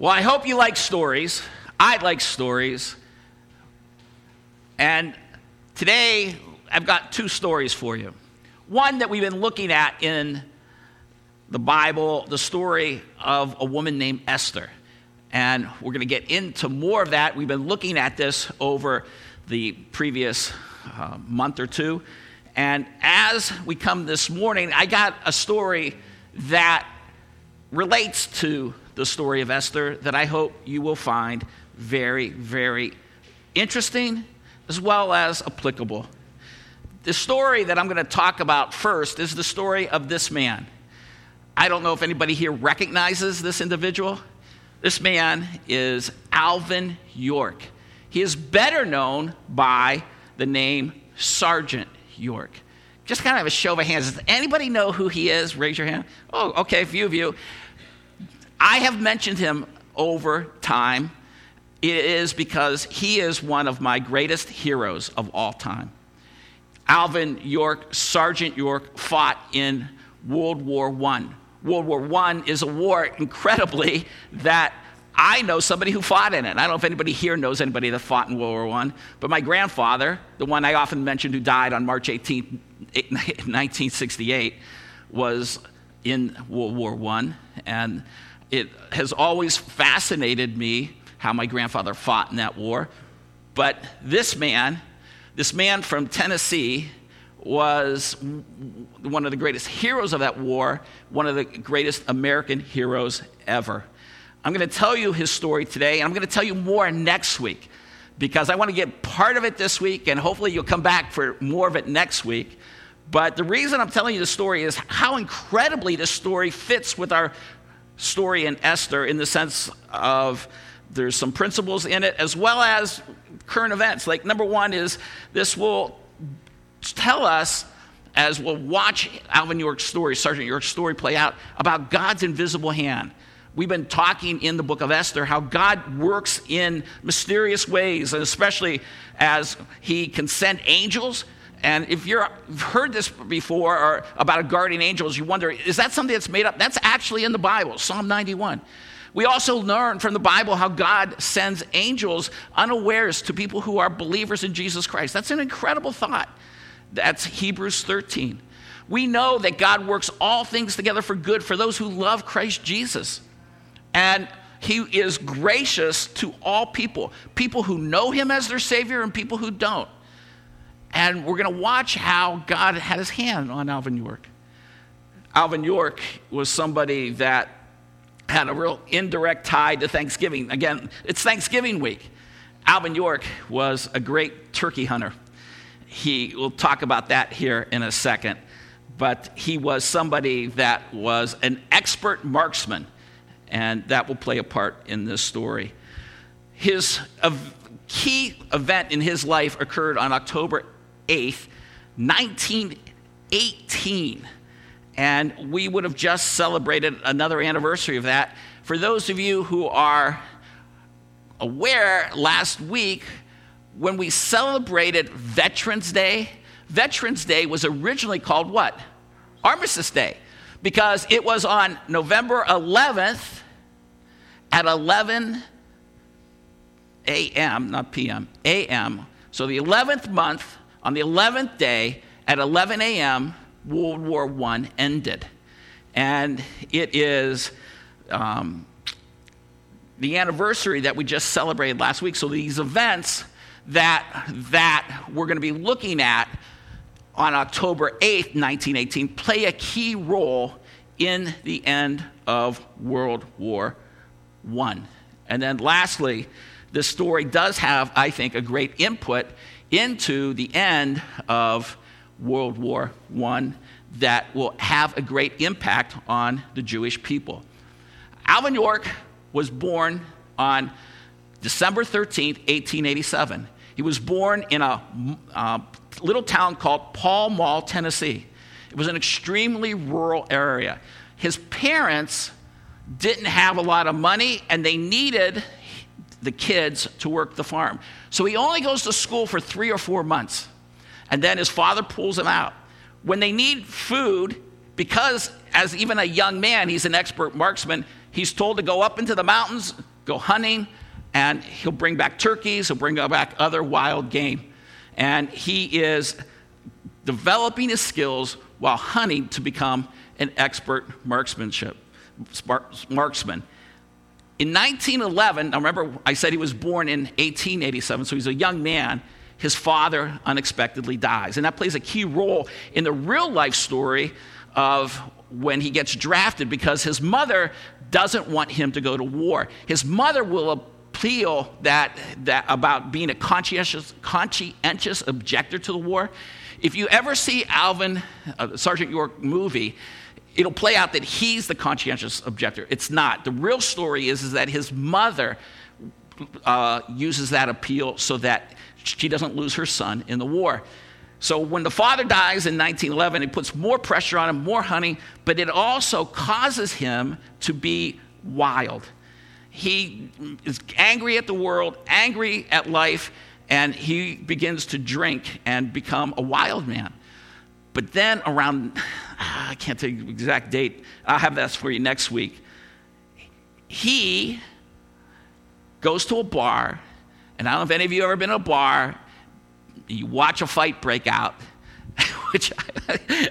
Well, I hope you like stories. I like stories. And today, I've got two stories for you. One that we've been looking at in the Bible, the story of a woman named Esther. And we're going to get into more of that. We've been looking at this over the previous uh, month or two. And as we come this morning, I got a story that relates to the story of Esther that I hope you will find very, very interesting as well as applicable. The story that I'm going to talk about first is the story of this man. I don't know if anybody here recognizes this individual. This man is Alvin York. He is better known by the name Sergeant York. Just kind of a show of hands. Does anybody know who he is? Raise your hand. Oh, okay, a few of you. I have mentioned him over time. It is because he is one of my greatest heroes of all time. Alvin York, Sergeant York, fought in World War I. World War I is a war, incredibly, that I know somebody who fought in it. I don't know if anybody here knows anybody that fought in World War I, but my grandfather, the one I often mentioned who died on March 18, 1968, was in World War I. And it has always fascinated me how my grandfather fought in that war. But this man, this man from Tennessee, was one of the greatest heroes of that war, one of the greatest American heroes ever. I'm going to tell you his story today, and I'm going to tell you more next week because I want to get part of it this week, and hopefully you'll come back for more of it next week. But the reason I'm telling you the story is how incredibly this story fits with our story in Esther in the sense of there's some principles in it as well as current events. Like, number one is this will tell us as we'll watch Alvin York's story, Sergeant York's story play out about God's invisible hand. We've been talking in the book of Esther how God works in mysterious ways, and especially as He can send angels. And if you've heard this before or about a guardian angels, you wonder, is that something that's made up? That's actually in the Bible, Psalm 91. We also learn from the Bible how God sends angels unawares to people who are believers in Jesus Christ. That's an incredible thought. That's Hebrews 13. We know that God works all things together for good for those who love Christ Jesus. And he is gracious to all people, people who know him as their Savior and people who don't. And we're going to watch how God had his hand on Alvin York. Alvin York was somebody that had a real indirect tie to Thanksgiving. Again, it's Thanksgiving week. Alvin York was a great turkey hunter. He, we'll talk about that here in a second. But he was somebody that was an expert marksman and that will play a part in this story. His key event in his life occurred on October 8th, 1918. And we would have just celebrated another anniversary of that. For those of you who are aware, last week, when we celebrated Veterans Day, Veterans Day was originally called what? Armistice Day because it was on November 11th at 11 a.m., not p.m., a.m. So the 11th month, on the 11th day at 11 a.m., World War I ended. And it is um, the anniversary that we just celebrated last week. So these events that, that we're going to be looking at on October 8th, 1918, play a key role in the end of World War I. And then lastly, this story does have, I think, a great input into the end of World War I that will have a great impact on the Jewish people. Alvin York was born on December 13th, 1887. He was born in a uh, little town called Pall Mall, Tennessee. It was an extremely rural area. His parents didn't have a lot of money and they needed the kids to work the farm. So he only goes to school for three or four months. And then his father pulls him out. When they need food, because as even a young man, he's an expert marksman, he's told to go up into the mountains go hunting, and he'll bring back turkeys, he'll bring back other wild game. And he is developing his skills while hunting to become an expert marksmanship, marksman. In 1911, now remember I said he was born in 1887, so he's a young man. His father unexpectedly dies. And that plays a key role in the real life story of when he gets drafted because his mother doesn't want him to go to war. His mother will appeal that, that about being a conscientious, conscientious objector to the war. If you ever see Alvin, uh, Sergeant York movie, it'll play out that he's the conscientious objector. It's not. The real story is, is that his mother uh, uses that appeal so that she doesn't lose her son in the war. So when the father dies in 1911, it puts more pressure on him, more hunting, but it also causes him to be wild. He is angry at the world, angry at life, and he begins to drink and become a wild man. But then around, ah, I can't tell you the exact date, I'll have that for you next week. He goes to a bar, and I don't know if any of you have ever been to a bar. You watch a fight break out, which,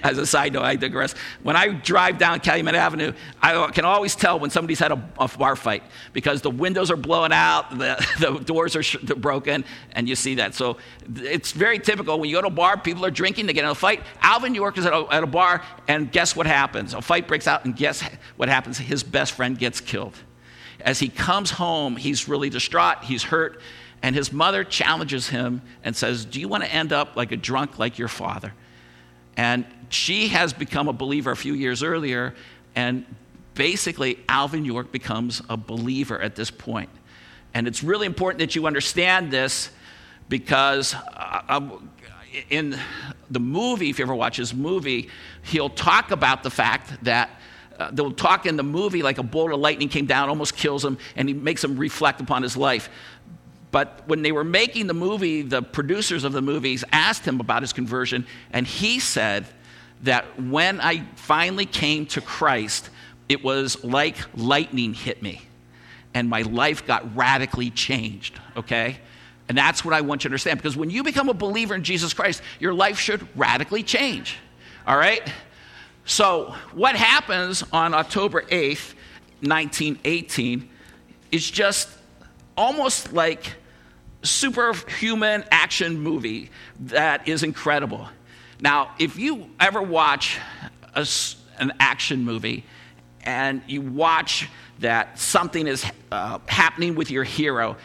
as a side note, I digress. When I drive down Calumet Avenue, I can always tell when somebody's had a, a bar fight because the windows are blowing out, the, the doors are sh- broken, and you see that. So it's very typical. When you go to a bar, people are drinking, they get in a fight. Alvin York is at a, at a bar, and guess what happens? A fight breaks out, and guess what happens? His best friend gets killed. As he comes home, he's really distraught, he's hurt and his mother challenges him and says, Do you want to end up like a drunk like your father? And she has become a believer a few years earlier, and basically, Alvin York becomes a believer at this point. And it's really important that you understand this because uh, in the movie, if you ever watch his movie, he'll talk about the fact that uh, they'll talk in the movie like a bolt of lightning came down, almost kills him, and he makes him reflect upon his life. But when they were making the movie, the producers of the movies asked him about his conversion, and he said that when I finally came to Christ, it was like lightning hit me, and my life got radically changed, okay? And that's what I want you to understand, because when you become a believer in Jesus Christ, your life should radically change, all right? So, what happens on October 8th, 1918, is just almost like superhuman action movie that is incredible. Now, if you ever watch a, an action movie and you watch that something is uh, happening with your hero,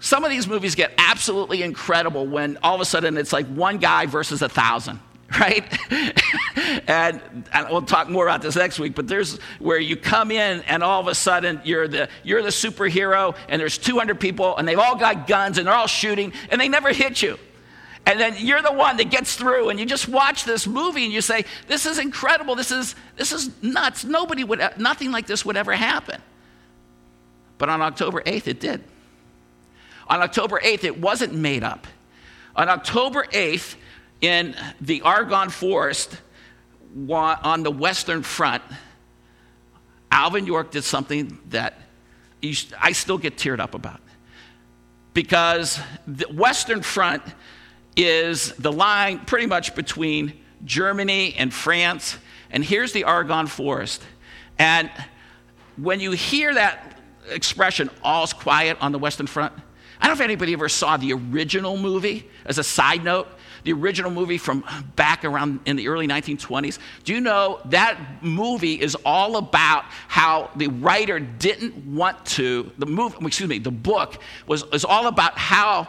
some of these movies get absolutely incredible when all of a sudden it's like one guy versus a thousand. right? and, and, we'll talk more about this next week, but there's where you come in and all of a sudden you're the, you're the superhero and there's 200 people and they've all got guns and they're all shooting and they never hit you. And then you're the one that gets through and you just watch this movie and you say, this is incredible. This is, this is nuts. Nobody would, nothing like this would ever happen. But on October 8th, it did. On October 8th, it wasn't made up. On October 8th, in the Argonne Forest on the Western Front, Alvin York did something that I still get teared up about. Because the Western Front is the line pretty much between Germany and France, and here's the Argonne Forest. And when you hear that expression, all's quiet on the Western Front, I don't know if anybody ever saw the original movie. As a side note, the original movie from back around in the early 1920s. Do you know that movie is all about how the writer didn't want to, the movie, excuse me, the book was, was all about how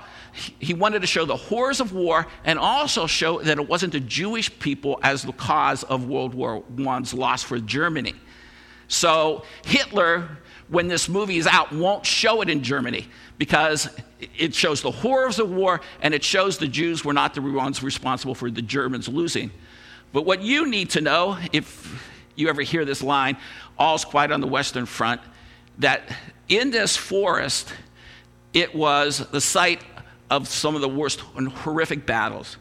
he wanted to show the horrors of war and also show that it wasn't the Jewish people as the cause of World War I's loss for Germany. So Hitler, when this movie is out, won't show it in Germany because it shows the horrors of war and it shows the Jews were not the ones responsible for the Germans losing. But what you need to know, if you ever hear this line, all's quiet on the Western Front, that in this forest, it was the site of some of the worst and horrific battles.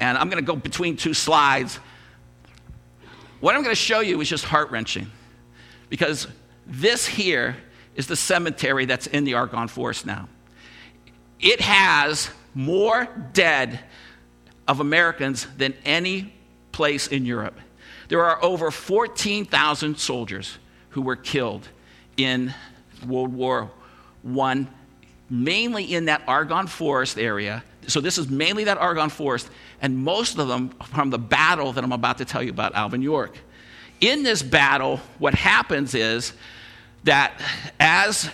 And I'm going to go between two slides. What I'm going to show you is just heart wrenching because this here is the cemetery that's in the Argonne Forest now. It has more dead of Americans than any place in Europe. There are over 14,000 soldiers who were killed in World War I, mainly in that Argonne Forest area. So, this is mainly that Argonne Forest, and most of them from the battle that I'm about to tell you about, Alvin York. In this battle, what happens is that as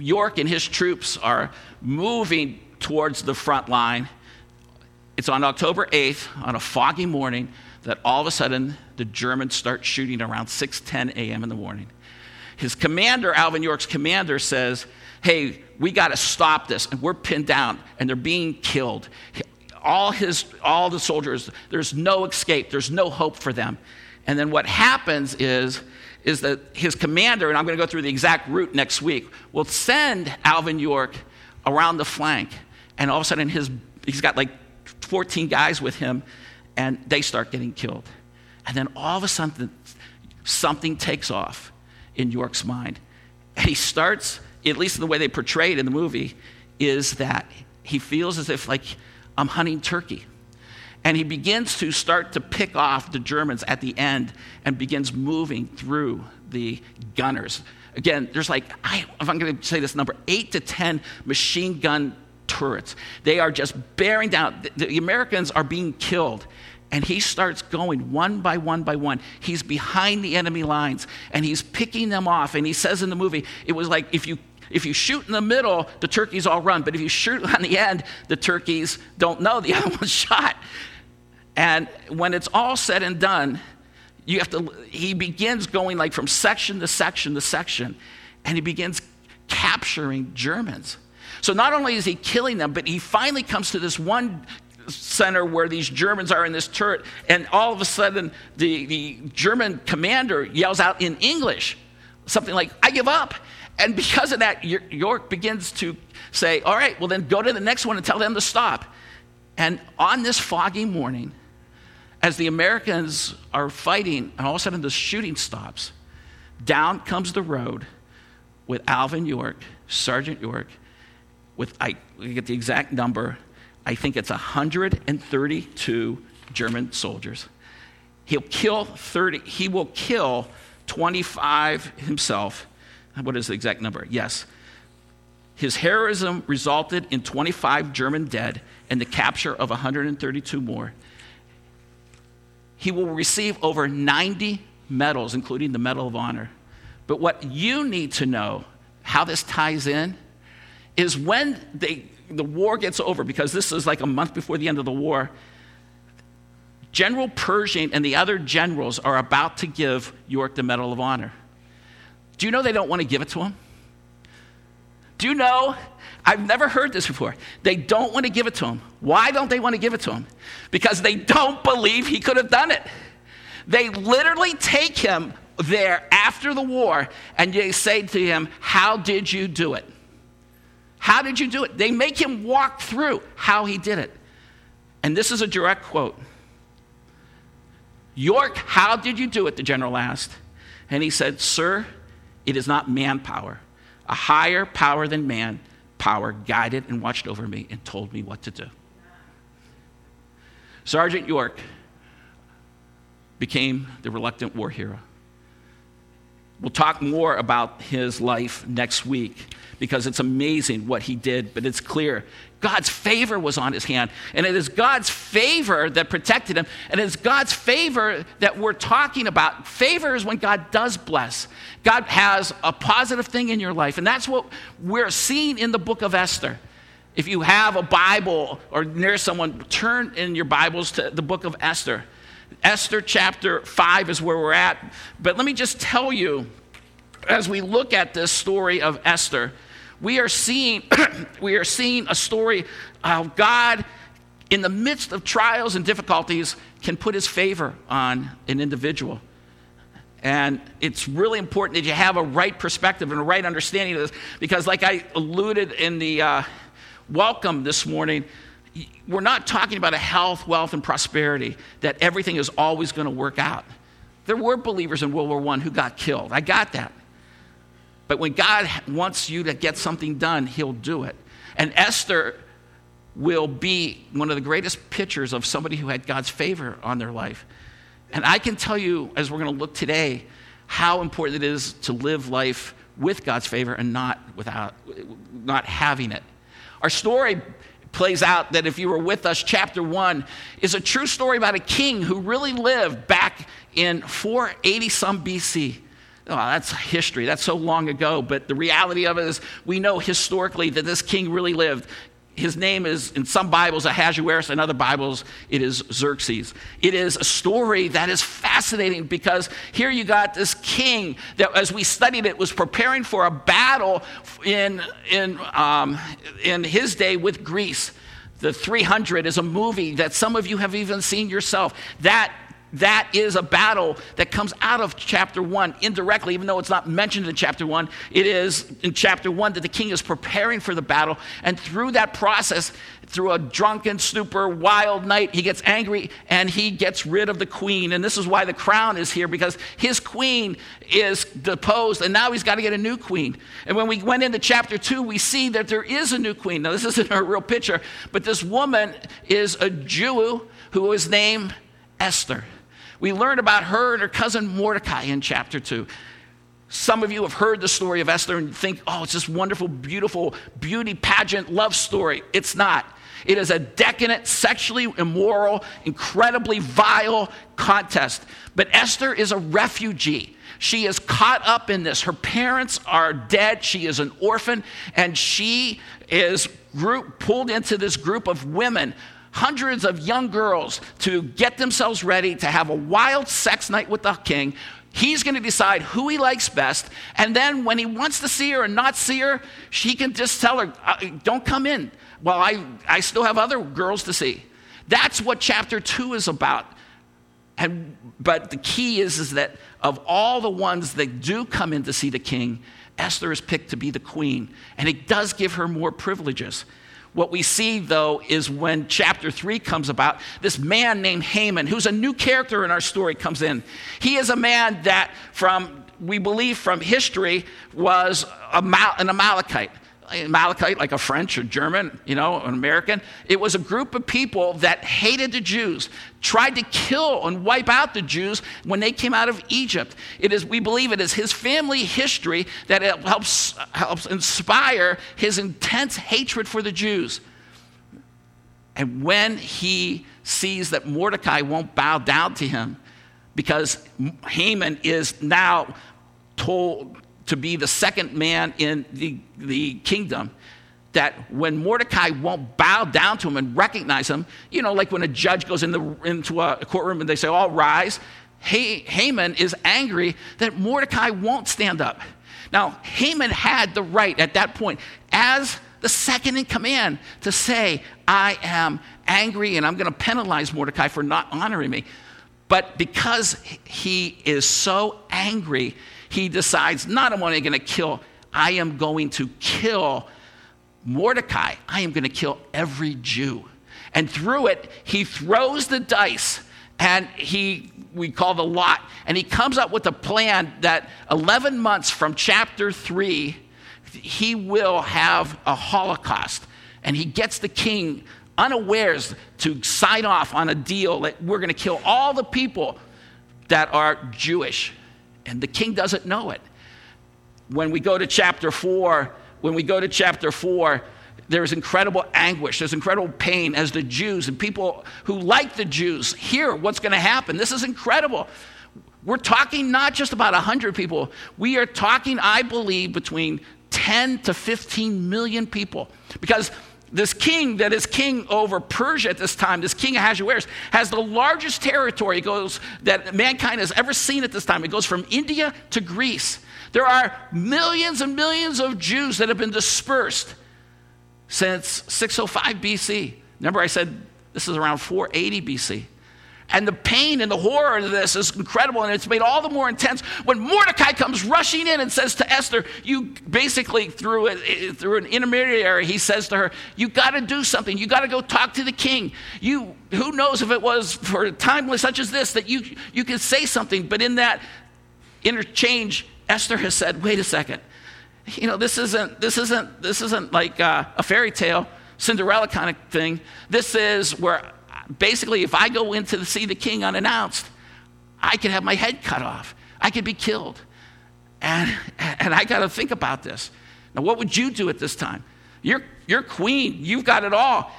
York and his troops are moving towards the front line, it's on October 8th, on a foggy morning, that all of a sudden the Germans start shooting around 6:10 a.m. in the morning. His commander, Alvin York's commander, says, "Hey, we got to stop this, and we're pinned down, and they're being killed. All his, all the soldiers, there's no escape. There's no hope for them." And then what happens is, is that his commander, and I'm going to go through the exact route next week, will send Alvin York around the flank, and all of a sudden his, he's got like 14 guys with him, and they start getting killed. And then all of a sudden, something takes off in York's mind. And he starts, at least in the way they portray it in the movie, is that he feels as if, like, I'm hunting turkey. And he begins to start to pick off the Germans at the end and begins moving through the gunners. Again, there's like, I, if I'm going to say this number, eight to 10 machine gun turrets. They are just bearing down. The, the Americans are being killed. And he starts going one by one by one. He's behind the enemy lines and he's picking them off. And he says in the movie, it was like if you if you shoot in the middle, the turkeys all run. But if you shoot on the end, the turkeys don't know the other one's shot. And when it's all said and done, you have to, he begins going like from section to section to section, and he begins capturing Germans. So not only is he killing them, but he finally comes to this one center where these Germans are in this turret, and all of a sudden the, the German commander yells out in English something like, I give up. And because of that, York begins to say, All right, well, then go to the next one and tell them to stop. And on this foggy morning, as the Americans are fighting, and all of a sudden the shooting stops, down comes the road with Alvin York, Sergeant York, with, I get the exact number, I think it's 132 German soldiers. He'll kill 30, he will kill 25 himself. What is the exact number? Yes. His heroism resulted in 25 German dead and the capture of 132 more. He will receive over 90 medals, including the Medal of Honor. But what you need to know, how this ties in, is when they, the war gets over, because this is like a month before the end of the war, General Pershing and the other generals are about to give York the Medal of Honor. Do you know they don't want to give it to him? Do you know? I've never heard this before. They don't want to give it to him. Why don't they want to give it to him? Because they don't believe he could have done it. They literally take him there after the war and they say to him, How did you do it? How did you do it? They make him walk through how he did it. And this is a direct quote York, how did you do it? The general asked. And he said, Sir, it is not manpower. A higher power than man power guided and watched over me and told me what to do. Sergeant York became the reluctant war hero. We'll talk more about his life next week because it's amazing what he did, but it's clear God's favor was on his hand. And it is God's favor that protected him. And it is God's favor that we're talking about. Favor is when God does bless. God has a positive thing in your life. And that's what we're seeing in the book of Esther. If you have a Bible or near someone, turn in your Bibles to the book of Esther. Esther chapter 5 is where we're at. But let me just tell you, as we look at this story of Esther, we are seeing, we are seeing a story of God in the midst of trials and difficulties can put his favor on an individual. And it's really important that you have a right perspective and a right understanding of this because, like I alluded in the uh, welcome this morning, we're not talking about a health, wealth, and prosperity, that everything is always going to work out. There were believers in World War I who got killed. I got that. But when God wants you to get something done, He'll do it. And Esther will be one of the greatest pictures of somebody who had God's favor on their life. And I can tell you, as we're going to look today, how important it is to live life with God's favor and not without not having it. Our story plays out that if you were with us, chapter one is a true story about a king who really lived back in 480 some BC. Oh, that's history. That's so long ago. But the reality of it is, we know historically that this king really lived. His name is, in some Bibles, Ahasuerus, in other Bibles, it is Xerxes. It is a story that is fascinating because here you got this king that, as we studied it, was preparing for a battle in, in, um, in his day with Greece. The 300 is a movie that some of you have even seen yourself. That that is a battle that comes out of chapter one indirectly, even though it's not mentioned in chapter one. It is in chapter one that the king is preparing for the battle. And through that process, through a drunken stupor, wild night, he gets angry and he gets rid of the queen. And this is why the crown is here, because his queen is deposed, and now he's got to get a new queen. And when we went into chapter two, we see that there is a new queen. Now, this isn't a real picture, but this woman is a Jew who is named Esther. We learn about her and her cousin Mordecai in chapter 2. Some of you have heard the story of Esther and think, oh, it's this wonderful, beautiful, beauty pageant love story. It's not. It is a decadent, sexually immoral, incredibly vile contest. But Esther is a refugee. She is caught up in this. Her parents are dead. She is an orphan, and she is group, pulled into this group of women hundreds of young girls to get themselves ready to have a wild sex night with the king. He's going to decide who he likes best. And then when he wants to see her and not see her, she can just tell her, uh, don't come in. Well, I, I still have other girls to see. That's what chapter two is about. And, but the key is, is that of all the ones that do come in to see the king, Esther is picked to be the queen. And it does give her more privileges. What we see, though, is when chapter 3 comes about, this man named Haman, who's a new character in our story, comes in. He is a man that, from we believe from history, was an Amalekite. Amalekite, like a French or German, you know, an American. It was a group of people that hated the Jews, tried to kill and wipe out the Jews when they came out of Egypt. It is, we believe it is his family history that helps, helps inspire his intense hatred for the Jews. And when he sees that Mordecai won't bow down to him, because Haman is now told to be the second man in the, the kingdom that when Mordecai won't bow down to him and recognize him, you know, like when a judge goes in the, into a courtroom and they say, all rise, Haman is angry that Mordecai won't stand up. Now, Haman had the right at that point, as the second in command, to say, I am angry and I'm going to penalize Mordecai for not honoring me. But because he is so angry, he decides, not only going to kill, I am going to kill Mordecai. I am going to kill every Jew. And through it, he throws the dice and he, we call the lot, and he comes up with a plan that 11 months from chapter 3, he will have a Holocaust. And he gets the king unawares to sign off on a deal that we're going to kill all the people that are Jewish. And the king doesn't know it. When we go to chapter 4, when we go to chapter 4, there's incredible anguish, there's incredible pain as the Jews and people who like the Jews hear what's going to happen. This is incredible. We're talking not just about 100 people, we are talking, I believe, between 10 to 15 million people. Because this king that is king over Persia at this time, this king Ahasuerus, has the largest territory it goes, that mankind has ever seen at this time. It goes from India to Greece. There are millions and millions of Jews that have been dispersed since 605 BC. Remember, I said this is around 480 BC. And the pain and the horror of this is incredible, and it's made all the more intense when Mordecai comes rushing in and says to Esther, "You basically through a, through an intermediary, he says to her, you got to do something. You got to go talk to the king. You who knows if it was for a time such as this that you you could say something, but in that interchange, Esther has said, "Wait a second. You know, this isn't, this isn't, this isn't like uh, a fairy tale, Cinderella kind of thing. This is where basically, if I go in to see the king unannounced, I could have my head cut off. I could be killed. And, and I got to think about this. Now, what would you do at this time? You're, you're queen. You've got it all.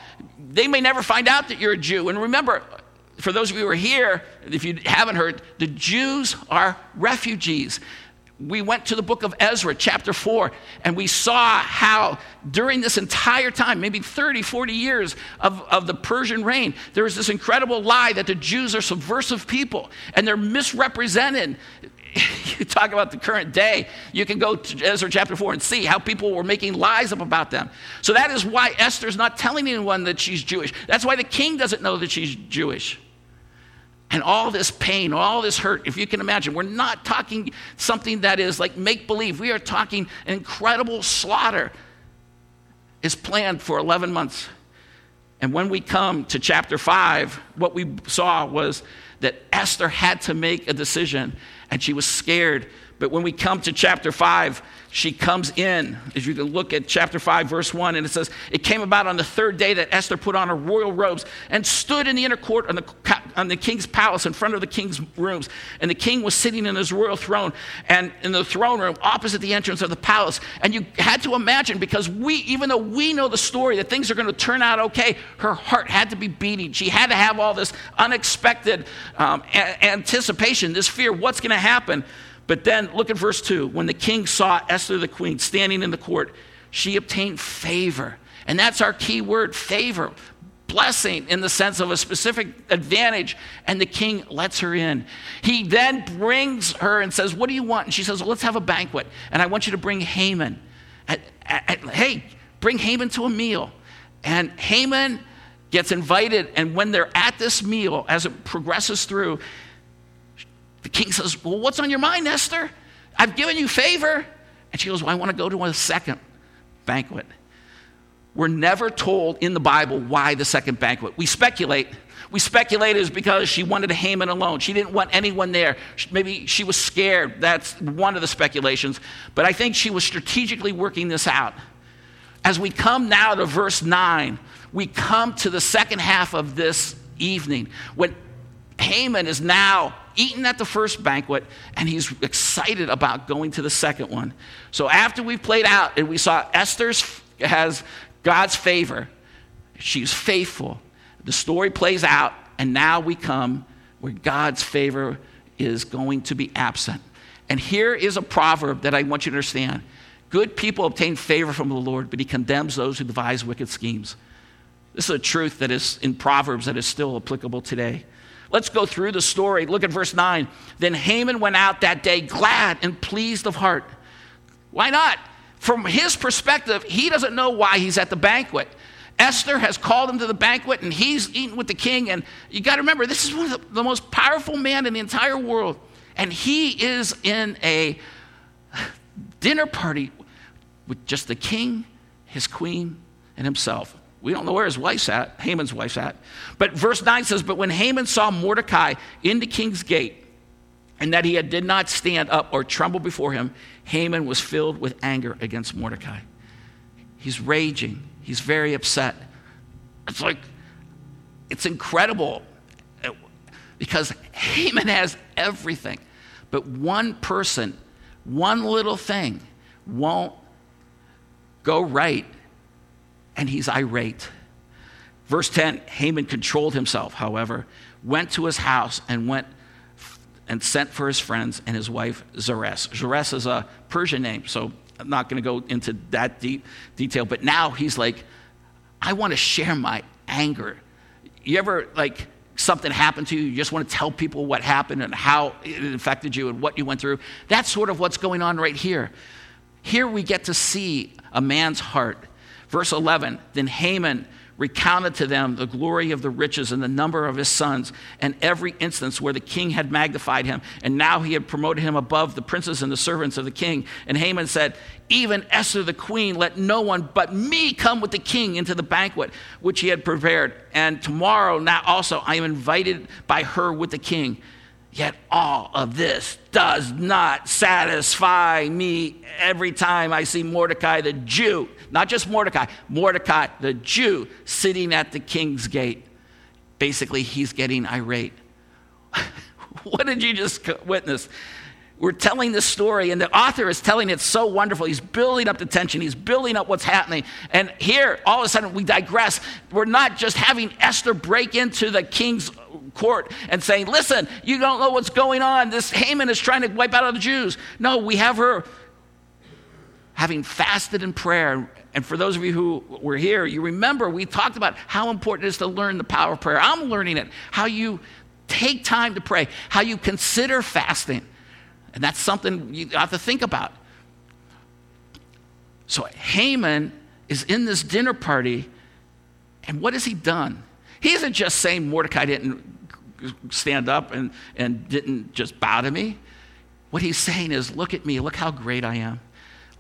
They may never find out that you're a Jew. And remember, for those of you who are here, if you haven't heard, the Jews are refugees. We went to the book of Ezra, chapter 4, and we saw how during this entire time, maybe 30, 40 years of, of the Persian reign, there was this incredible lie that the Jews are subversive people and they're misrepresented you talk about the current day, you can go to Ezra chapter 4 and see how people were making lies up about them. So that is why Esther's not telling anyone that she's Jewish. That's why the king doesn't know that she's Jewish. And all this pain, all this hurt, if you can imagine, we're not talking something that is like make believe. We are talking incredible slaughter is planned for 11 months. And when we come to chapter 5, what we saw was that Esther had to make a decision and she was scared. But when we come to chapter 5, she comes in. As you can look at chapter 5, verse 1, and it says, It came about on the third day that Esther put on her royal robes and stood in the inner court on the, on the king's palace in front of the king's rooms. And the king was sitting in his royal throne and in the throne room opposite the entrance of the palace. And you had to imagine, because we, even though we know the story that things are going to turn out okay, her heart had to be beating. She had to have all this unexpected um, a- anticipation, this fear what's going to happen? But then look at verse 2. When the king saw Esther the queen standing in the court, she obtained favor. And that's our key word favor. Blessing in the sense of a specific advantage, and the king lets her in. He then brings her and says, What do you want? And she says, well, Let's have a banquet, and I want you to bring Haman. Hey, bring Haman to a meal. And Haman gets invited, and when they're at this meal, as it progresses through, the king says, Well, what's on your mind, Esther? I've given you favor. And she goes, Well, I want to go to a second banquet. We're never told in the Bible why the second banquet. We speculate. We speculate is because she wanted Haman alone. She didn't want anyone there. Maybe she was scared. That's one of the speculations. But I think she was strategically working this out. As we come now to verse 9, we come to the second half of this evening when Haman is now eaten at the first banquet and he's excited about going to the second one. So after we've played out and we saw Esther's has God's favor, she's faithful. The story plays out and now we come where God's favor is going to be absent. And here is a proverb that I want you to understand. Good people obtain favor from the Lord, but he condemns those who devise wicked schemes. This is a truth that is in Proverbs that is still applicable today. Let's go through the story. Look at verse 9. Then Haman went out that day glad and pleased of heart. Why not? From his perspective, he doesn't know why he's at the banquet. Esther has called him to the banquet and he's eating with the king. And you got to remember, this is one of the, the most powerful men in the entire world. And he is in a dinner party with just the king, his queen, and himself. We don't know where his wife's at, Haman's wife's at. But verse 9 says, But when Haman saw Mordecai in the king's gate, and that he had, did not stand up or tremble before him, Haman was filled with anger against Mordecai. He's raging, he's very upset. It's like, it's incredible because Haman has everything, but one person, one little thing won't go right and he's irate. Verse 10 Haman controlled himself, however, went to his house and went and sent for his friends and his wife Zeresh. Zeresh is a Persian name, so I'm not going to go into that deep detail, but now he's like, I want to share my anger. You ever like something happened to you, you just want to tell people what happened and how it affected you and what you went through? That's sort of what's going on right here. Here we get to see a man's heart Verse 11 Then Haman recounted to them the glory of the riches and the number of his sons, and every instance where the king had magnified him, and now he had promoted him above the princes and the servants of the king. And Haman said, Even Esther the queen, let no one but me come with the king into the banquet which he had prepared. And tomorrow, now also, I am invited by her with the king. Yet all of this does not satisfy me every time I see Mordecai the Jew, not just Mordecai, Mordecai the Jew sitting at the king's gate. Basically, he's getting irate. what did you just witness? We're telling this story, and the author is telling it so wonderful. He's building up the tension, he's building up what's happening. And here, all of a sudden, we digress. We're not just having Esther break into the king's court and saying, Listen, you don't know what's going on. This Haman is trying to wipe out all the Jews. No, we have her having fasted in prayer. And for those of you who were here, you remember we talked about how important it is to learn the power of prayer. I'm learning it, how you take time to pray, how you consider fasting. And that's something you have to think about. So Haman is in this dinner party, and what has he done? He isn't just saying Mordecai didn't stand up and, and didn't just bow to me. What he's saying is, look at me, look how great I am.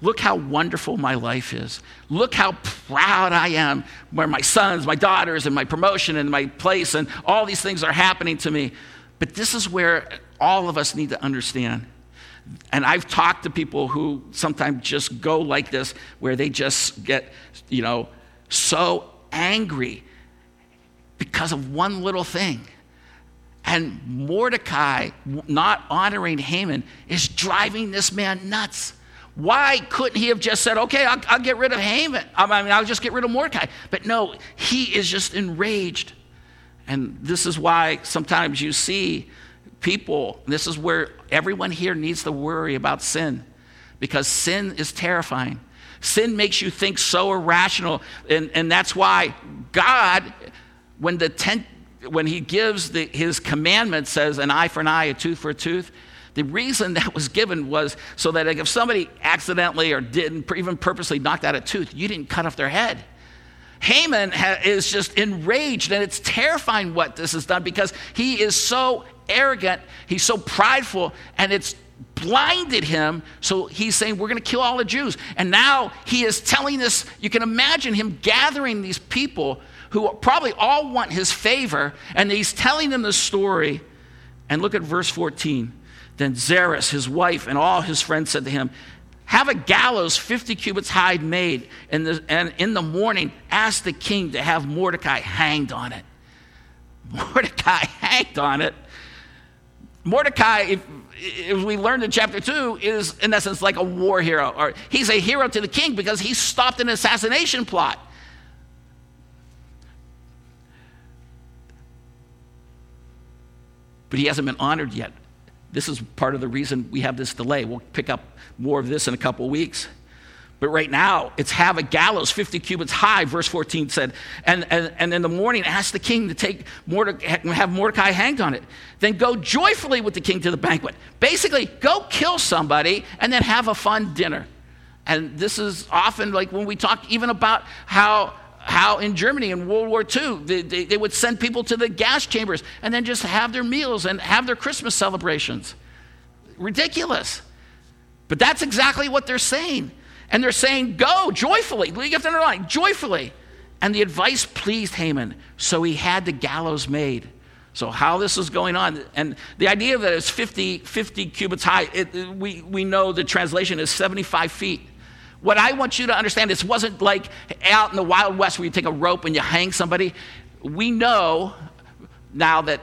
Look how wonderful my life is. Look how proud I am where my sons, my daughters, and my promotion and my place and all these things are happening to me. But this is where all of us need to understand and I've talked to people who sometimes just go like this, where they just get, you know, so angry because of one little thing. And Mordecai not honoring Haman is driving this man nuts. Why couldn't he have just said, okay, I'll, I'll get rid of Haman? I mean, I'll just get rid of Mordecai. But no, he is just enraged. And this is why sometimes you see people, this is where everyone here needs to worry about sin because sin is terrifying. Sin makes you think so irrational. And, and that's why God, when, the ten, when He gives the, His commandment, says an eye for an eye, a tooth for a tooth, the reason that was given was so that if somebody accidentally or didn't even purposely knocked out a tooth, you didn't cut off their head. Haman ha- is just enraged, and it's terrifying what this has done because he is so arrogant, he's so prideful, and it's blinded him. So he's saying, We're going to kill all the Jews. And now he is telling this, you can imagine him gathering these people who probably all want his favor, and he's telling them the story. And look at verse 14. Then Zeresh, his wife, and all his friends said to him, Have a gallows 50 cubits high made, and, the, and in the morning ask the king to have Mordecai hanged on it. Mordecai hanged on it. Mordecai, if, if, we learned in chapter 2, is in essence like a war hero. Or he's a hero to the king because he stopped an assassination plot. But he hasn't been honored yet. This is part of the reason we have this delay. We'll pick up more of this in a couple weeks. But right now, it's have a gallows 50 cubits high, verse 14 said. And, and, and in the morning, ask the king to take Mordecai, have Mordecai hanged on it. Then go joyfully with the king to the banquet. Basically, go kill somebody and then have a fun dinner. And this is often like when we talk even about how, how in Germany in World War II, they, they, they would send people to the gas chambers and then just have their meals and have their Christmas celebrations. Ridiculous. But that's exactly what they're saying. And they're saying, Go joyfully. You have to underline, joyfully. And the advice pleased Haman, so he had the gallows made. So, how this is going on, and the idea that it's 50, 50 cubits high, it, we, we know the translation is 75 feet. What I want you to understand, this wasn't like out in the Wild West where you take a rope and you hang somebody. We know now that,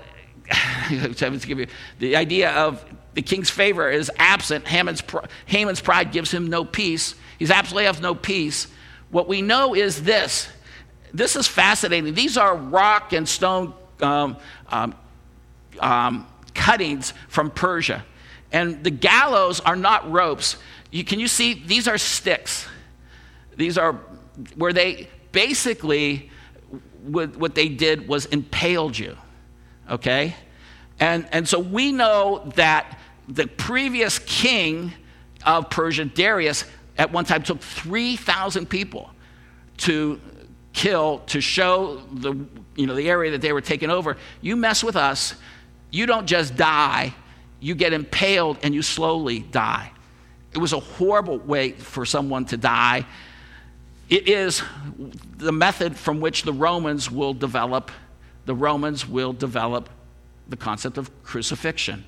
to give you the idea of the king's favor is absent, Haman's, Haman's pride gives him no peace. He's absolutely has no peace. What we know is this. This is fascinating. These are rock and stone um, um, um, cuttings from Persia. And the gallows are not ropes. You, can you see? These are sticks. These are where they basically, what they did was impaled you. Okay? And, and so we know that the previous king of Persia, Darius, at one time took 3,000 people to kill, to show the, you know, the area that they were taking over. You mess with us, you don't just die, you get impaled and you slowly die. It was a horrible way for someone to die. It is the method from which the Romans will develop, the Romans will develop the concept of crucifixion.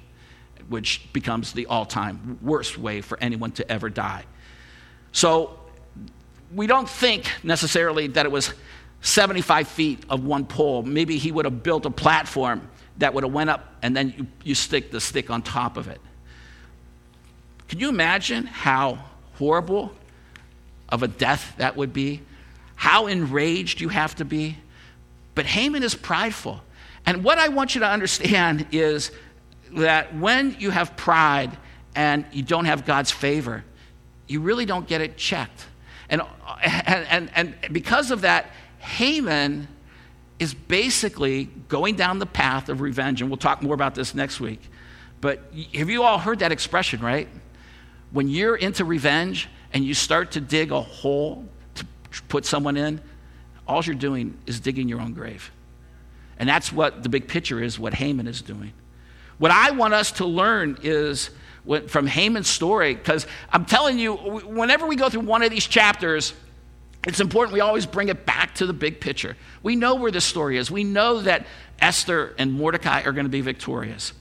which becomes the all time worst way for anyone to ever die. So we don't think necessarily that it was 75 feet of one pole. Maybe he would have built a platform that would have went up and then you, you stick the stick on top of it. Can you imagine how horrible of a death that would be? How enraged you have to be? But Haman is prideful. And what I want you to understand is that when you have pride and you don't have God's favor, you really don't get it checked. And, and, and, and because of that, Haman is basically going down the path of revenge. And we'll talk more about this next week. But have you all heard that expression, right? When you're into revenge and you start to dig a hole to put someone in, all you're doing is digging your own grave. And that's what the big picture is, what Haman is doing. What I want us to learn is from Haman's story, because I'm telling you, whenever we go through one of these chapters, it's important we always bring it back to the big picture. We know where the story is. We know that Esther and Mordecai are going to be victorious.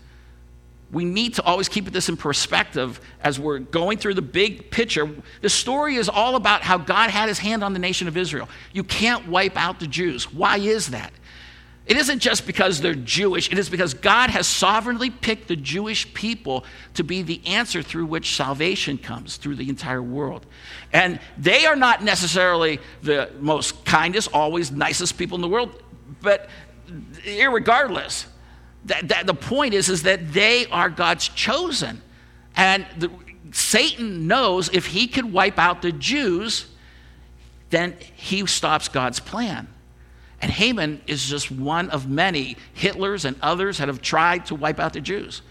We need to always keep this in perspective as we're going through the big picture. The story is all about how God had his hand on the nation of Israel. You can't wipe out the Jews. Why is that? It isn't just because they're Jewish, it is because God has sovereignly picked the Jewish people to be the answer through which salvation comes through the entire world. And they are not necessarily the most kindest, always nicest people in the world, but regardless, that, that the point is, is that they are God's chosen. And the, Satan knows if he could wipe out the Jews, then he stops God's plan. And Haman is just one of many Hitlers and others that have tried to wipe out the Jews.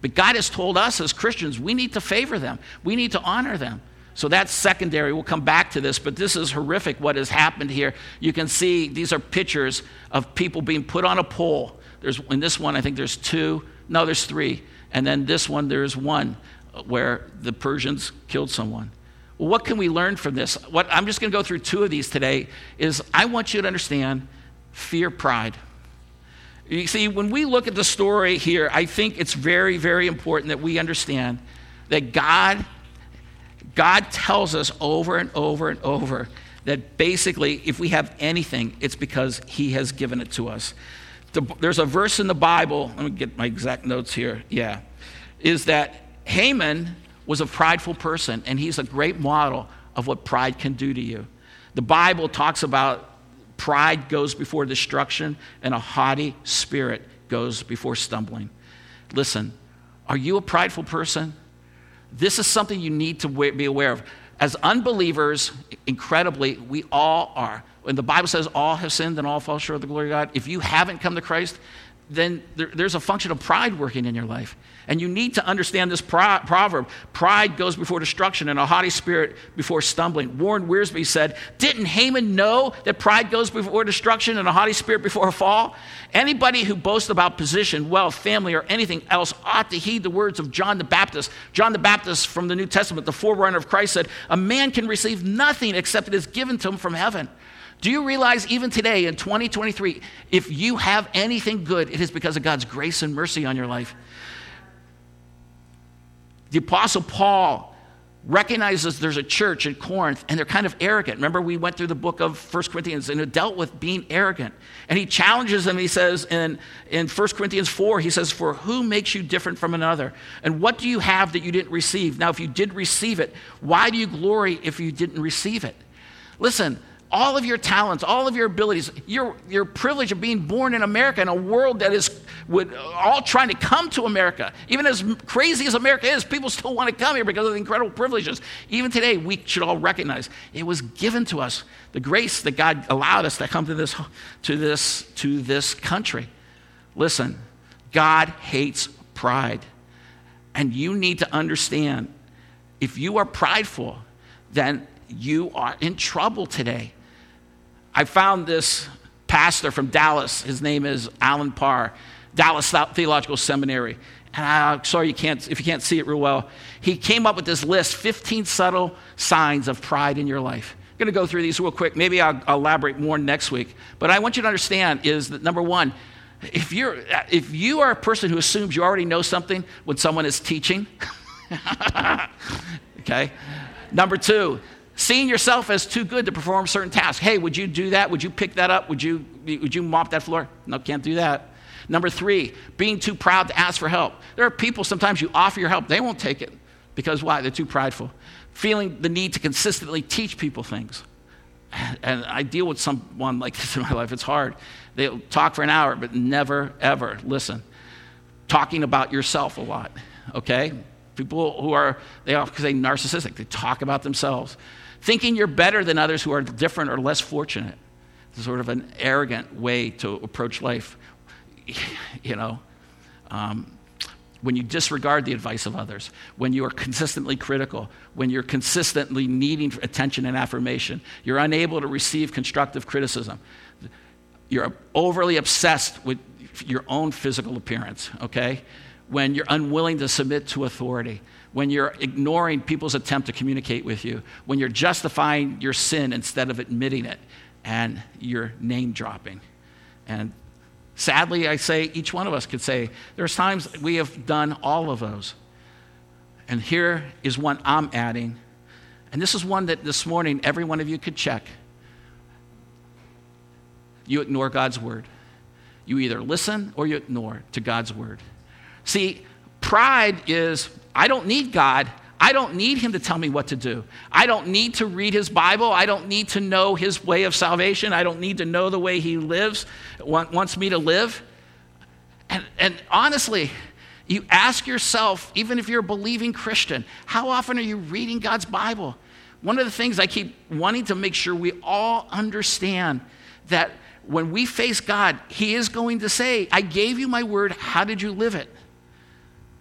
But God has told us as Christians, we need to favor them, we need to honor them. So that's secondary. We'll come back to this, but this is horrific what has happened here. You can see these are pictures of people being put on a pole. There's in this one, I think there's two. No, there's three. And then this one, there's one where the Persians killed someone. Well, what can we learn from this? What I'm just going to go through two of these today is I want you to understand fear pride. You see, when we look at the story here, I think it's very, very important that we understand that God, God tells us over and over and over that basically, if we have anything, it's because He has given it to us. The, there's a verse in the Bible, let me get my exact notes here. Yeah. Is that Haman was a prideful person, and he's a great model of what pride can do to you. The Bible talks about Pride goes before destruction, and a haughty spirit goes before stumbling. Listen, are you a prideful person? This is something you need to be aware of. As unbelievers, incredibly, we all are. When the Bible says all have sinned and all fall short of the glory of God, if you haven't come to Christ, then there, there's a function of pride working in your life. And you need to understand this pro- proverb pride goes before destruction, and a haughty spirit before stumbling. Warren Wiersbe said, Didn't Haman know that pride goes before destruction and a haughty spirit before a fall? Anybody who boasts about position, wealth, family, or anything else ought to heed the words of John the Baptist. John the Baptist from the New Testament, the forerunner of Christ, said, A man can receive nothing except it is given to him from heaven. Do you realize even today in 2023, if you have anything good, it is because of God's grace and mercy on your life? The Apostle Paul recognizes there's a church in Corinth and they're kind of arrogant. Remember, we went through the book of 1 Corinthians and it dealt with being arrogant. And he challenges them. He says in, in 1 Corinthians 4, he says, For who makes you different from another? And what do you have that you didn't receive? Now, if you did receive it, why do you glory if you didn't receive it? Listen, all of your talents, all of your abilities, your, your privilege of being born in America in a world that is would, all trying to come to America. Even as crazy as America is, people still want to come here because of the incredible privileges. Even today, we should all recognize it was given to us, the grace that God allowed us to come to this, to this, to this country. Listen, God hates pride. And you need to understand if you are prideful, then you are in trouble today. I found this pastor from Dallas. His name is Allen Parr, Dallas Theological Seminary. And I'm sorry you can't, if you can't see it real well. He came up with this list 15 subtle signs of pride in your life. I'm going to go through these real quick. Maybe I'll, I'll elaborate more next week. But I want you to understand is that number one, if, you're, if you are a person who assumes you already know something when someone is teaching, okay? Number two, seeing yourself as too good to perform certain tasks. Hey, would you do that? Would you pick that up? Would you, would you mop that floor? No, can't do that. Number three, being too proud to ask for help. There are people sometimes you offer your help, they won't take it because why? They're too prideful. Feeling the need to consistently teach people things. And I deal with someone like this in my life. It's hard. They'll talk for an hour, but never, ever listen. Talking about yourself a lot, okay? People who are, they because they narcissistic, they talk about themselves. Thinking you're better than others who are different or less fortunate. Sort of an arrogant way to approach life. You know, um, when you disregard the advice of others, when you are consistently critical, when you're consistently needing attention and affirmation, you're unable to receive constructive criticism, you're overly obsessed with your own physical appearance, okay? When you're unwilling to submit to authority, when you're ignoring people's attempt to communicate with you, when you're justifying your sin instead of admitting it, and you're name dropping. And Sadly, I say each one of us could say, there's times we have done all of those. And here is one I'm adding. And this is one that this morning every one of you could check. You ignore God's word. You either listen or you ignore to God's word. See, pride is, I don't need God. I don't need him to tell me what to do. I don't need to read his Bible. I don't need to know his way of salvation. I don't need to know the way he lives, wants me to live. And, and honestly, you ask yourself, even if you're a believing Christian, how often are you reading God's Bible? One of the things I keep wanting to make sure we all understand that when we face God, He is going to say, I gave you my word, how did you live it?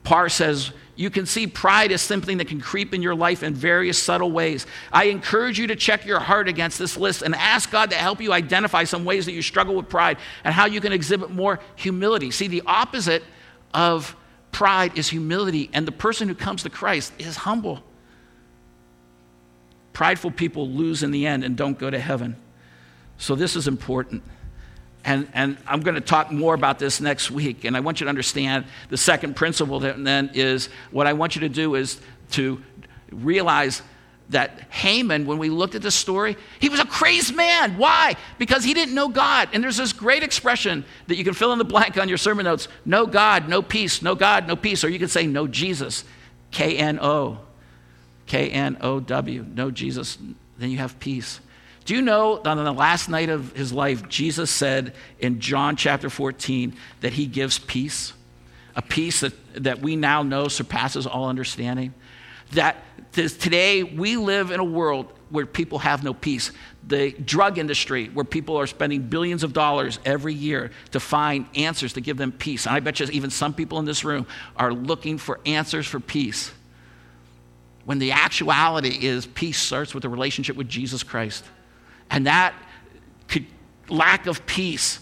Parr says, you can see pride is something that can creep in your life in various subtle ways. I encourage you to check your heart against this list and ask God to help you identify some ways that you struggle with pride and how you can exhibit more humility. See, the opposite of pride is humility, and the person who comes to Christ is humble. Prideful people lose in the end and don't go to heaven. So, this is important. And, and I'm going to talk more about this next week. And I want you to understand the second principle then is what I want you to do is to realize that Haman, when we looked at the story, he was a crazed man. Why? Because he didn't know God. And there's this great expression that you can fill in the blank on your sermon notes no God, no peace, no God, no peace. Or you can say no Jesus, K N O, K N O W, no Jesus. Then you have peace. Do you know that on the last night of his life, Jesus said in John chapter 14 that he gives peace? A peace that, that we now know surpasses all understanding? That today we live in a world where people have no peace. The drug industry, where people are spending billions of dollars every year to find answers to give them peace. And I bet you even some people in this room are looking for answers for peace. When the actuality is peace starts with a relationship with Jesus Christ. And that could, lack of peace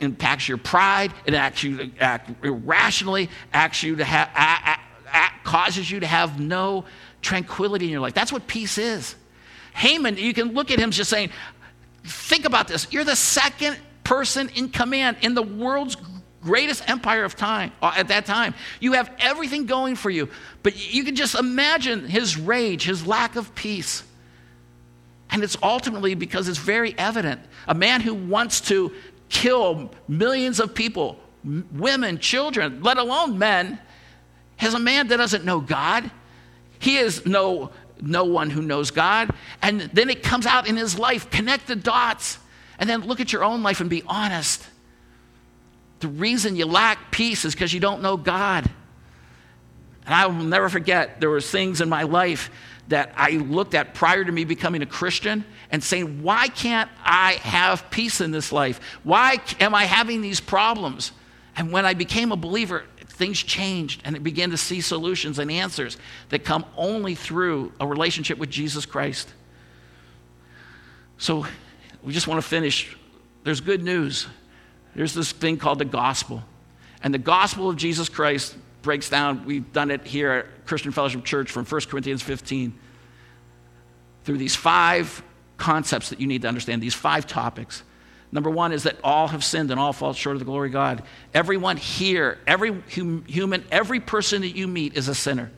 impacts your pride. It acts you to act irrationally, acts you to have, causes you to have no tranquility in your life. That's what peace is. Haman, you can look at him just saying, think about this. You're the second person in command in the world's greatest empire of time uh, at that time. You have everything going for you, but you can just imagine his rage, his lack of peace. And it's ultimately because it's very evident. A man who wants to kill millions of people, women, children, let alone men, has a man that doesn't know God. He is no, no one who knows God. And then it comes out in his life. Connect the dots. And then look at your own life and be honest. The reason you lack peace is because you don't know God. And I will never forget, there were things in my life that I looked at prior to me becoming a Christian and saying, why can't I have peace in this life? Why am I having these problems? And when I became a believer, things changed and I began to see solutions and answers that come only through a relationship with Jesus Christ. So we just want to finish. There's good news. There's this thing called the gospel. And the gospel of Jesus Christ breaks down, we've done it here at Christian Fellowship Church from 1 Corinthians 15 through these five concepts that you need to understand, these five topics. Number one is that all have sinned and all fall short of the glory of God. Everyone here, every hum, human, every person that you meet is a sinner.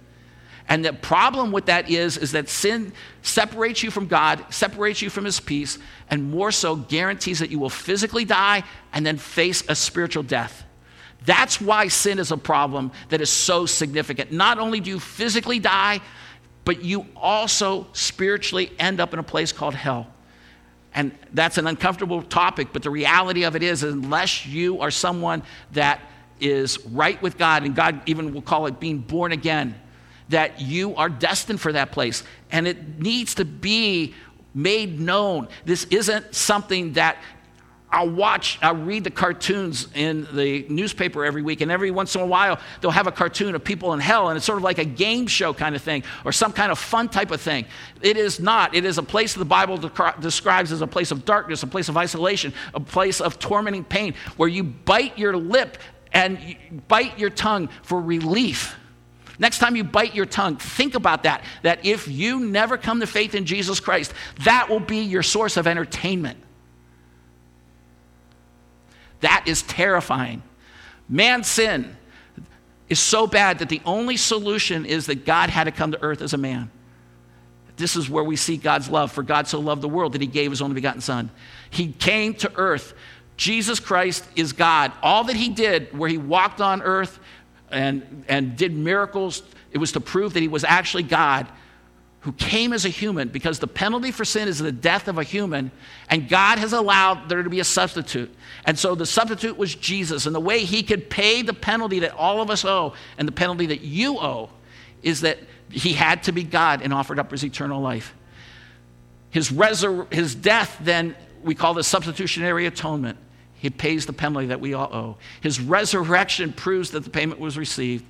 And the problem with that is, is that sin separates you from God, separates you from His peace, and more so guarantees that you will physically die and then face a spiritual death. That's why sin is a problem that is so significant. Not only do you physically die, but you also spiritually end up in a place called hell. And that's an uncomfortable topic, but the reality of it is, unless you are someone that is right with God, and God even will call it being born again, that you are destined for that place. And it needs to be made known. This isn't something that I'll watch, I'll read the cartoons in the newspaper every week, and every once in a while they'll have a cartoon of people in hell, and it's sort of like a game show kind of thing or some kind of fun type of thing. It is not. It is a place the Bible describes as a place of darkness, a place of isolation, a place of tormenting pain where you bite your lip and you bite your tongue for relief. Next time you bite your tongue, think about that. That if you never come to faith in Jesus Christ, that will be your source of entertainment. That is terrifying. Man's sin is so bad that the only solution is that God had to come to earth as a man. This is where we see God's love. For God so loved the world that he gave his only begotten Son. He came to earth. Jesus Christ is God. All that he did, where he walked on earth and, and did miracles, it was to prove that he was actually God who came as a human because the penalty for sin is the death of a human, and God has allowed there to be a substitute. And so the substitute was Jesus. And the way he could pay the penalty that all of us owe and the penalty that you owe is that he had to be God and offered up his eternal life. His, resur- his death, then, we call the substitutionary atonement. He pays the penalty that we all owe. His resurrection proves that the payment was received.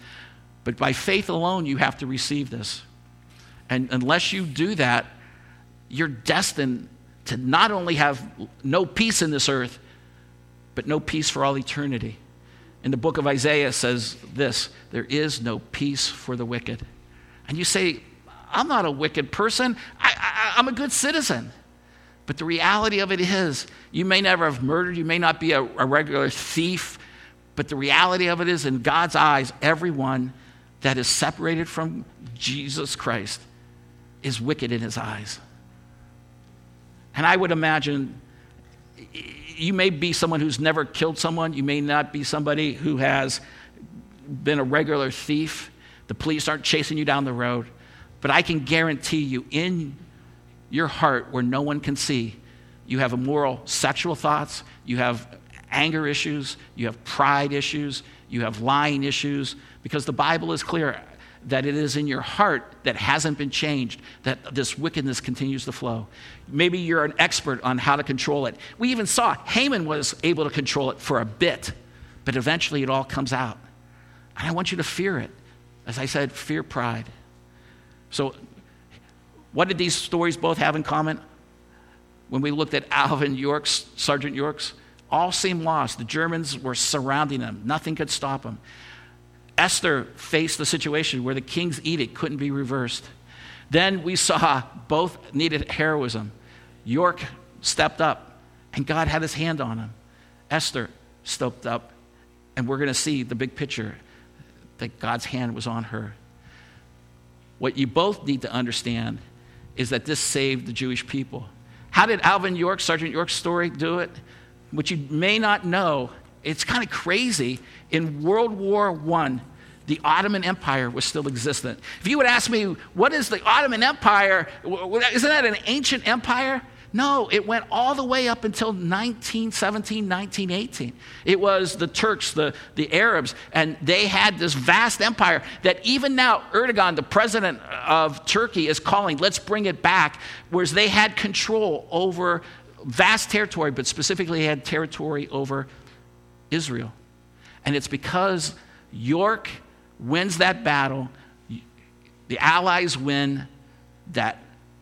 But by faith alone, you have to receive this. And unless you do that, you're destined to not only have no peace in this earth, but no peace for all eternity. And the book of Isaiah says this there is no peace for the wicked. And you say, I'm not a wicked person, I, am a good citizen. But the reality of it is, you may never have murdered, you may not be a, a regular thief, but the reality of it is, in God's eyes, everyone that is separated from Jesus Christ is wicked in his eyes. And I would imagine you may be someone who's never killed someone, you may not be somebody who has been a regular thief. The police aren't chasing you down the road. But I can guarantee you, in your heart where no one can see, you have immoral sexual thoughts, you have anger issues, you have pride issues, you have lying issues, because the Bible is clear that it is in your heart that hasn't been changed, that this wickedness continues to flow. Maybe you're an expert on how to control it. We even saw Haman was able to control it for a bit, but eventually it all comes out. And I want you to fear it. As I said, fear pride. So, what did these stories both have in common? When we looked at Alvin York's, Sergeant York's, all seemed lost. The Germans were surrounding them, nothing could stop them. Esther faced the situation where the king's edict couldn't be reversed. Then we saw both needed heroism. York stepped up, and God had his hand on him. Esther stepped up, and we're going to see the big picture that God's hand was on her. What you both need to understand is that this saved the Jewish people. How did Alvin York, Sergeant York's story, do it? What you may not know it's kind of crazy. In World War I, the Ottoman Empire was still existent. If you would ask me, what is the Ottoman Empire? Isn't that an ancient empire? No, it went all the way up until 1917, 1918. It was the Turks, the, the Arabs, and they had this vast empire that even now, Erdogan, the president of Turkey, is calling, let's bring it back, whereas they had control over vast territory, but specifically had territory over Israel. And it's because York wins that battle, the Allies win that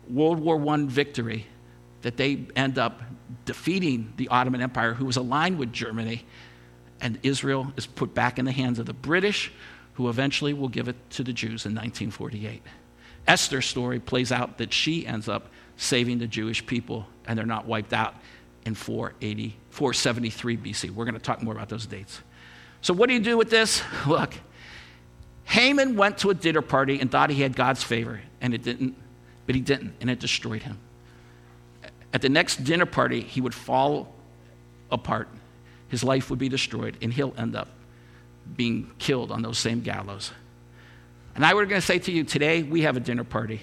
World War I victory, that they end up defeating the Ottoman Empire, who was aligned with Germany, and Israel is put back in the hands of the British, who eventually will give it to the Jews in 1948. Esther's story plays out that she ends up saving the Jewish people, and they're not wiped out in 480, 473 BC. We're going to talk more about those dates. So, what do you do with this? Look, Haman went to a dinner party and thought he had God's favor, and it didn't, but he didn't, and it destroyed him. At the next dinner party, he would fall apart. His life would be destroyed, and he'll end up being killed on those same gallows. And I were going to say to you, today we have a dinner party.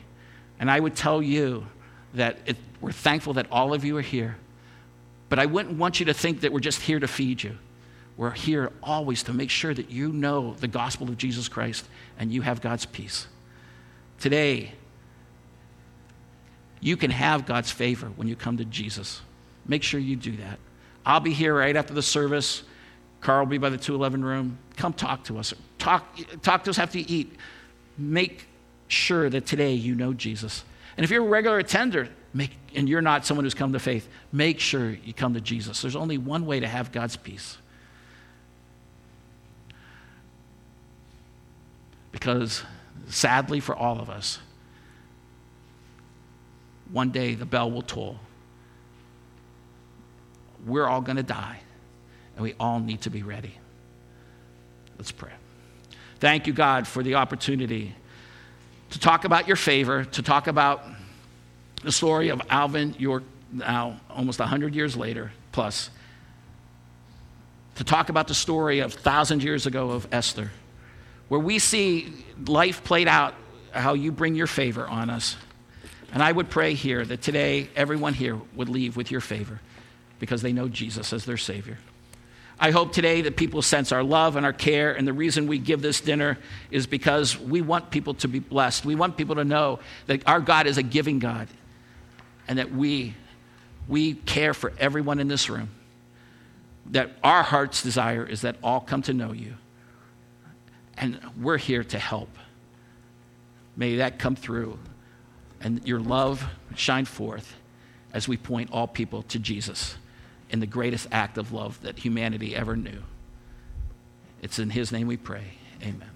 And I would tell you that it, we're thankful that all of you are here. But I wouldn't want you to think that we're just here to feed you. We're here always to make sure that you know the gospel of Jesus Christ and you have God's peace. Today, you can have God's favor when you come to Jesus. Make sure you do that. I'll be here right after the service. Carl will be by the 211 room. Come talk to us. Talk, talk to us after you eat. Make sure that today you know Jesus. And if you're a regular attender make, and you're not someone who's come to faith, make sure you come to Jesus. There's only one way to have God's peace. Because sadly for all of us, one day the bell will toll. We're all going to die, and we all need to be ready. Let's pray. Thank you, God, for the opportunity to talk about your favor, to talk about the story of Alvin York now almost 100 years later plus, to talk about the story of thousand years ago of Esther, where we see life played out, how you bring your favor on us. And I would pray here that today everyone here would leave with your favor because they know Jesus as their Savior. I hope today that people sense our love and our care. And the reason we give this dinner is because we want people to be blessed. We want people to know that our God is a giving God and that we, we care for everyone in this room. That our heart's desire is that all come to know you. And we're here to help. May that come through and your love shine forth as we point all people to Jesus in the greatest act of love that humanity ever knew. It's in His name we pray. Amen.